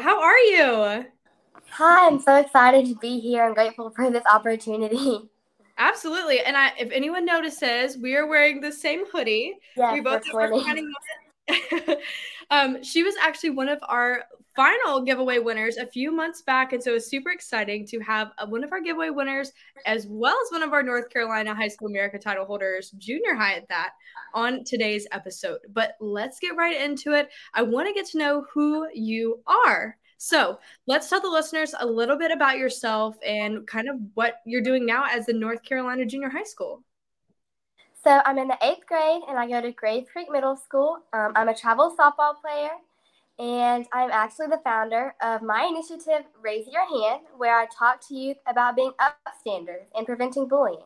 How are you? Hi, I'm so excited to be here. I'm grateful for this opportunity. Absolutely. And I, if anyone notices, we are wearing the same hoodie. Yes, we both are um, she was actually one of our final giveaway winners a few months back. And so it's super exciting to have uh, one of our giveaway winners, as well as one of our North Carolina High School America title holders, junior high at that, on today's episode. But let's get right into it. I want to get to know who you are. So let's tell the listeners a little bit about yourself and kind of what you're doing now as the North Carolina Junior High School. So I'm in the eighth grade and I go to Grave Creek Middle School. Um, I'm a travel softball player and I'm actually the founder of my initiative, Raise Your Hand, where I talk to youth about being upstanders and preventing bullying.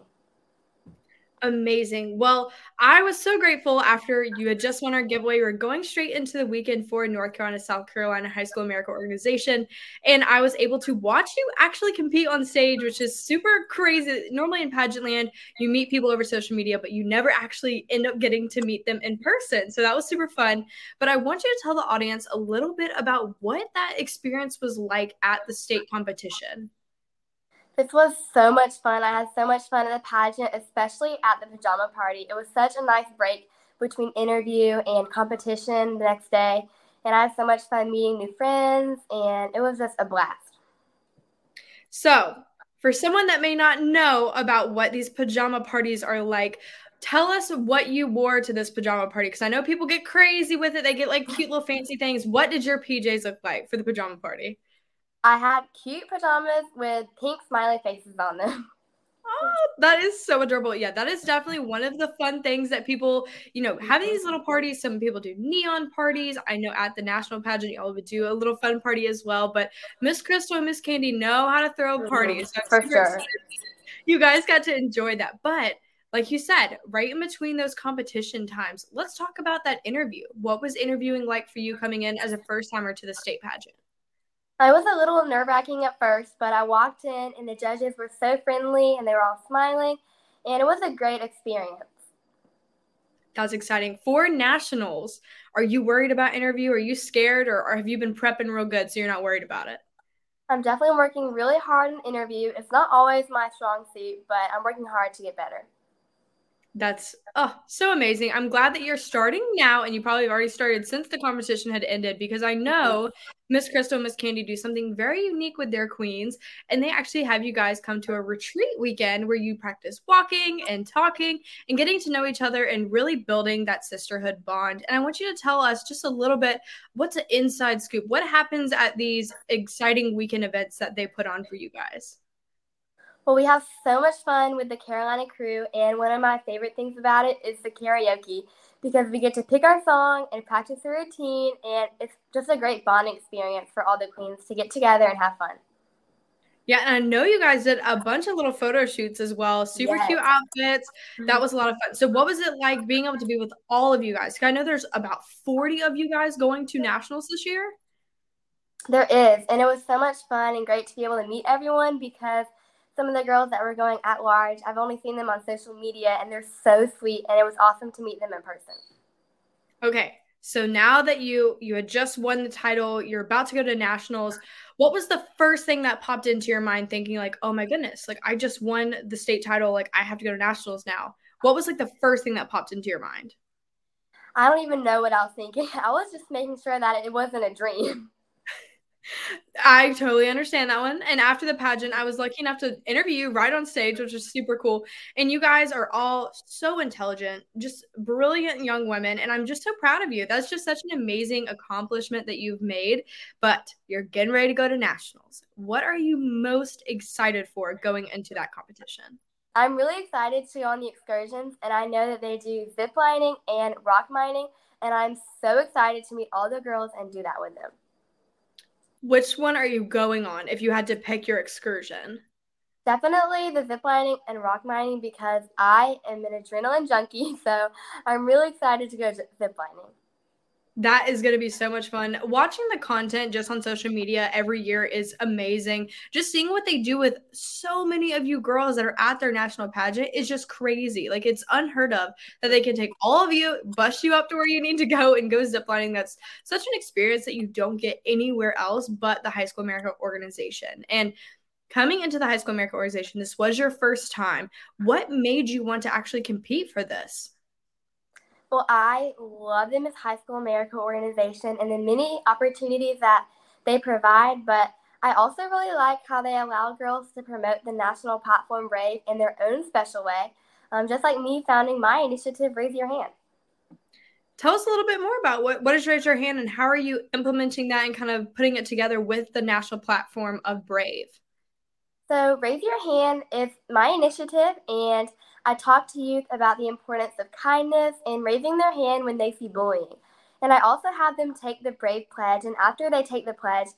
Amazing. Well, I was so grateful after you had just won our giveaway. We were going straight into the weekend for North Carolina, South Carolina High School America organization. And I was able to watch you actually compete on stage, which is super crazy. Normally in pageant land, you meet people over social media, but you never actually end up getting to meet them in person. So that was super fun. But I want you to tell the audience a little bit about what that experience was like at the state competition. This was so much fun. I had so much fun at the pageant, especially at the pajama party. It was such a nice break between interview and competition the next day. And I had so much fun meeting new friends, and it was just a blast. So, for someone that may not know about what these pajama parties are like, tell us what you wore to this pajama party because I know people get crazy with it. They get like cute little fancy things. What did your PJs look like for the pajama party? I had cute pajamas with pink smiley faces on them. Oh, that is so adorable. Yeah, that is definitely one of the fun things that people, you know, having these little parties. Some people do neon parties. I know at the national pageant, y'all would do a little fun party as well. But Miss Crystal and Miss Candy know how to throw Mhm, parties. So for sure. excited You guys got to enjoy that. But like you said, right in between those competition times, let's talk about that interview. What was interviewing like for you coming in as a first timer to the state pageant? I was a little nerve wracking at first, but I walked in and the judges were so friendly and they were all smiling, and it was a great experience. That's exciting. For nationals, are you worried about interview? Are you scared or, or have you been prepping real good so you're not worried about it? I'm definitely working really hard in interview. It's not always my strong suit, but I'm working hard to get better. That's oh so amazing. I'm glad that you're starting now and you probably have already started since the conversation had ended because I know Miss Crystal and Miss Candy do something very unique with their queens and they actually have you guys come to a retreat weekend where you practice walking and talking and getting to know each other and really building that sisterhood bond. And I want you to tell us just a little bit what's an inside scoop? What happens at these exciting weekend events that they put on for you guys? Well, we have so much fun with the Carolina crew, and one of my favorite things about it is the karaoke because we get to pick our song and practice the routine, and it's just a great bonding experience for all the queens to get together and have fun. Yeah, and I know you guys did a bunch of little photo shoots as well. Super Yes. cute outfits. That mm-hmm. was a lot of fun. So, what was it like being able to be with all of you guys? I know there's about 40 of you guys going to nationals this year. There is, and it was so much fun and great to be able to meet everyone because some of the girls that were going at large, I've only seen them on social media, and they're so sweet, and it was awesome to meet them in person. Okay. So now that you you had just won the title, you're about to go to nationals. What was the first thing that popped into your mind thinking like, "Oh my goodness, like I just won the state title, like I have to go to nationals now." What was like the first thing that popped into your mind? I don't even know what I was thinking. I was just making sure that it wasn't a dream. I totally understand that one. And after the pageant, I was lucky enough to interview you right on stage, which was super cool. And you guys are all so intelligent, just brilliant young women. And I'm just so proud of you. That's just such an amazing accomplishment that you've made. But you're getting ready to go to nationals. What are you most excited for going into that competition? I'm really excited to go on the excursions, and I know that they do zip lining and rock mining, and I'm so excited to meet all the girls and do that with them. Which one are you going on if you had to pick your excursion? Definitely the zip lining and rock mining because I am an adrenaline junkie, so I'm really excited to go zip lining. That is going to be so much fun. Watching the content just on social media every year is amazing. Just seeing what they do with so many of you girls that are at their national pageant is just crazy. Like it's unheard of that they can take all of you, bust you up to where you need to go, and go ziplining. That's such an experience that you don't get anywhere else but the High School America organization. And coming into the High School America organization, this was your first time. What made you want to actually compete for this? Well, I love the Miss High School America organization and the many opportunities that they provide, but I also really like how they allow girls to promote the national platform Brave in their own special way, um, just like me founding my initiative, Raise Your Hand. Tell us a little bit more about what, what is Raise Your Hand and how are you implementing that and kind of putting it together with the national platform of Brave? So, Raise Your Hand is my initiative, and I talk to youth about the importance of kindness and raising their hand when they see bullying. And I also have them take the Brave Pledge, and after they take the pledge,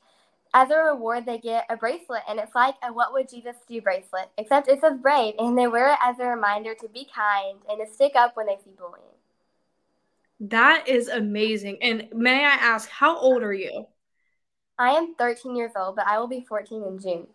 as a reward, they get a bracelet, and it's like a What Would Jesus Do bracelet, except it says Brave, and they wear it as a reminder to be kind and to stick up when they see bullying. That is amazing. And may I ask, how old are you? I am 13 years old, but I will be 14 in June.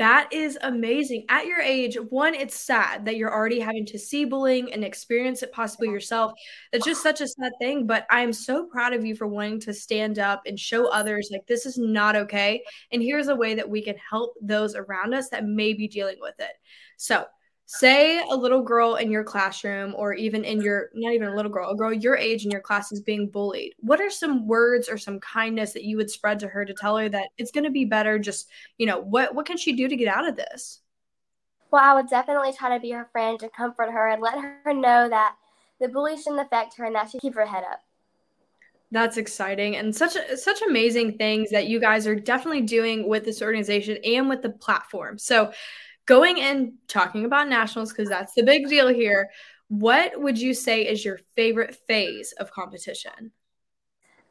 That is amazing. At your age, one, it's sad that you're already having to see bullying and experience it possibly yourself. That's just such a sad thing. But I'm so proud of you for wanting to stand up and show others like this is not okay. And here's a way that we can help those around us that may be dealing with it. So, say a little girl in your classroom or even in your not even a little girl a girl your age in your class is being bullied. What are some words or some kindness that you would spread to her to tell her that it's going to be better? Just you know what what can she do to get out of this? Well i would definitely try to be her friend to comfort her and let her know that the bully shouldn't affect her and that she keep her head up. That's exciting and such such amazing things that you guys are definitely doing with this organization and with the platform. So going and talking about nationals because that's the big deal here what would you say is your favorite phase of competition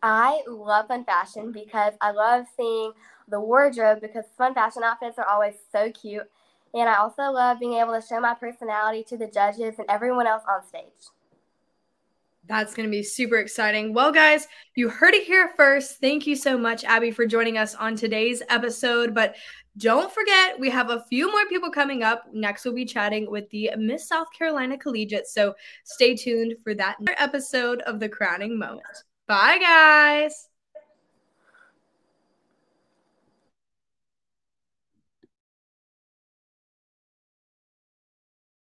i love fun fashion because i love seeing the wardrobe because fun fashion outfits are always so cute and i also love being able to show my personality to the judges and everyone else on stage that's going to be super exciting. Well, guys, you heard it here first. Thank you so much, Abby, for joining us on today's episode. But don't forget, we have a few more people coming up. Next, we'll be chatting with the Miss South Carolina Collegiate. So stay tuned for that episode of The Crowning Moment. Bye, guys.